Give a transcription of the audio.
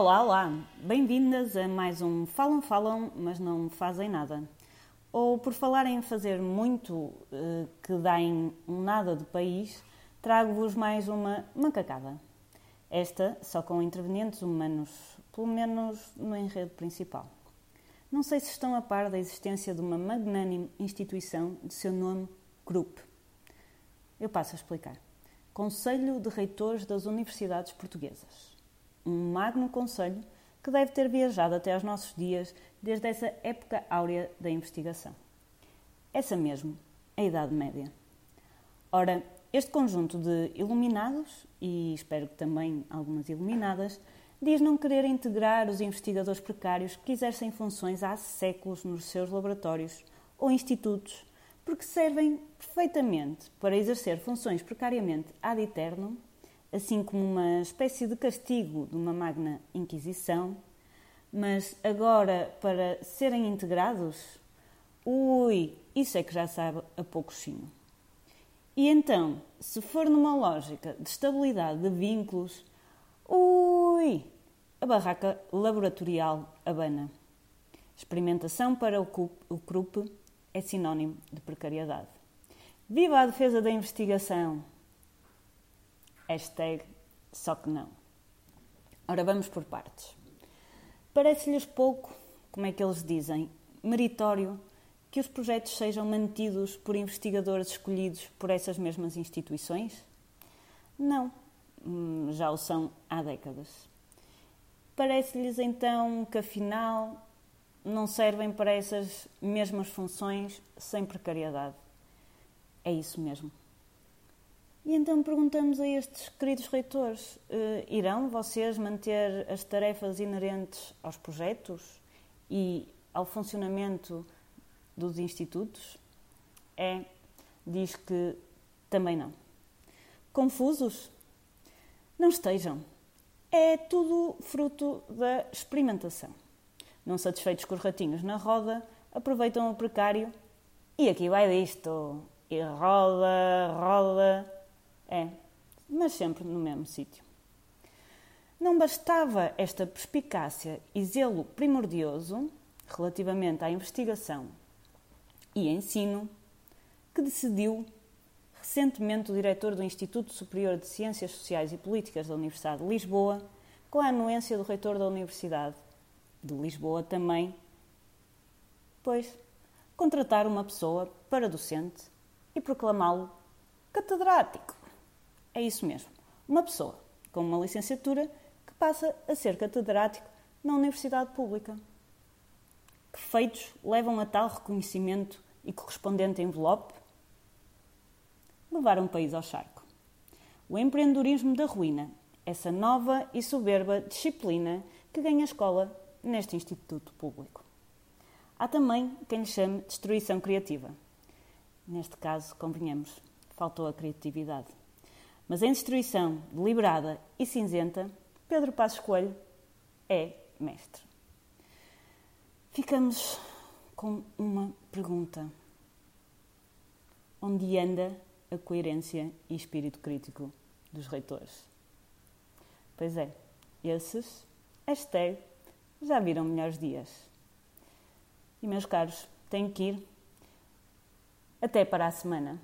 Olá, olá! Bem-vindas a mais um Falam, Falam, mas não fazem nada. Ou por falarem em fazer muito eh, que deem um nada de país, trago-vos mais uma macacada. Esta só com intervenientes humanos, pelo menos no enredo principal. Não sei se estão a par da existência de uma magnânime instituição de seu nome GRUP. Eu passo a explicar. Conselho de Reitores das Universidades Portuguesas um magno conselho que deve ter viajado até aos nossos dias desde essa época áurea da investigação. Essa mesmo, a Idade Média. Ora, este conjunto de iluminados, e espero que também algumas iluminadas, diz não querer integrar os investigadores precários que exercem funções há séculos nos seus laboratórios ou institutos, porque servem perfeitamente para exercer funções precariamente ad eternum assim como uma espécie de castigo de uma magna Inquisição, mas agora para serem integrados, ui, isso é que já sabe a pouco chino. E então, se for numa lógica de estabilidade de vínculos, ui, a barraca laboratorial abana. Experimentação para o CRUP é sinónimo de precariedade. Viva a defesa da investigação! Hashtag só que não. Ora, vamos por partes. Parece-lhes pouco, como é que eles dizem, meritório que os projetos sejam mantidos por investigadores escolhidos por essas mesmas instituições? Não, hum, já o são há décadas. Parece-lhes então que afinal não servem para essas mesmas funções sem precariedade. É isso mesmo. E então perguntamos a estes queridos reitores: uh, irão vocês manter as tarefas inerentes aos projetos e ao funcionamento dos institutos? É, diz que também não. Confusos? Não estejam. É tudo fruto da experimentação. Não satisfeitos com os ratinhos na roda, aproveitam o precário e aqui vai disto. E roda, roda é, mas sempre no mesmo sítio. Não bastava esta perspicácia e zelo primordioso relativamente à investigação e ensino que decidiu recentemente o diretor do Instituto Superior de Ciências Sociais e Políticas da Universidade de Lisboa, com a anuência do reitor da Universidade de Lisboa também, pois contratar uma pessoa para docente e proclamá-lo catedrático. É isso mesmo. Uma pessoa com uma licenciatura que passa a ser catedrático na universidade pública. Que feitos levam a tal reconhecimento e correspondente envelope? Levar um país ao charco. O empreendedorismo da ruína, essa nova e soberba disciplina que ganha escola neste instituto público. Há também quem lhe chame destruição criativa. Neste caso, convenhamos, faltou a criatividade. Mas em destruição deliberada e cinzenta, Pedro Passos Coelho é mestre. Ficamos com uma pergunta. Onde anda a coerência e espírito crítico dos reitores? Pois é, esses, hashtag, já viram melhores dias. E meus caros, tenho que ir. Até para a semana.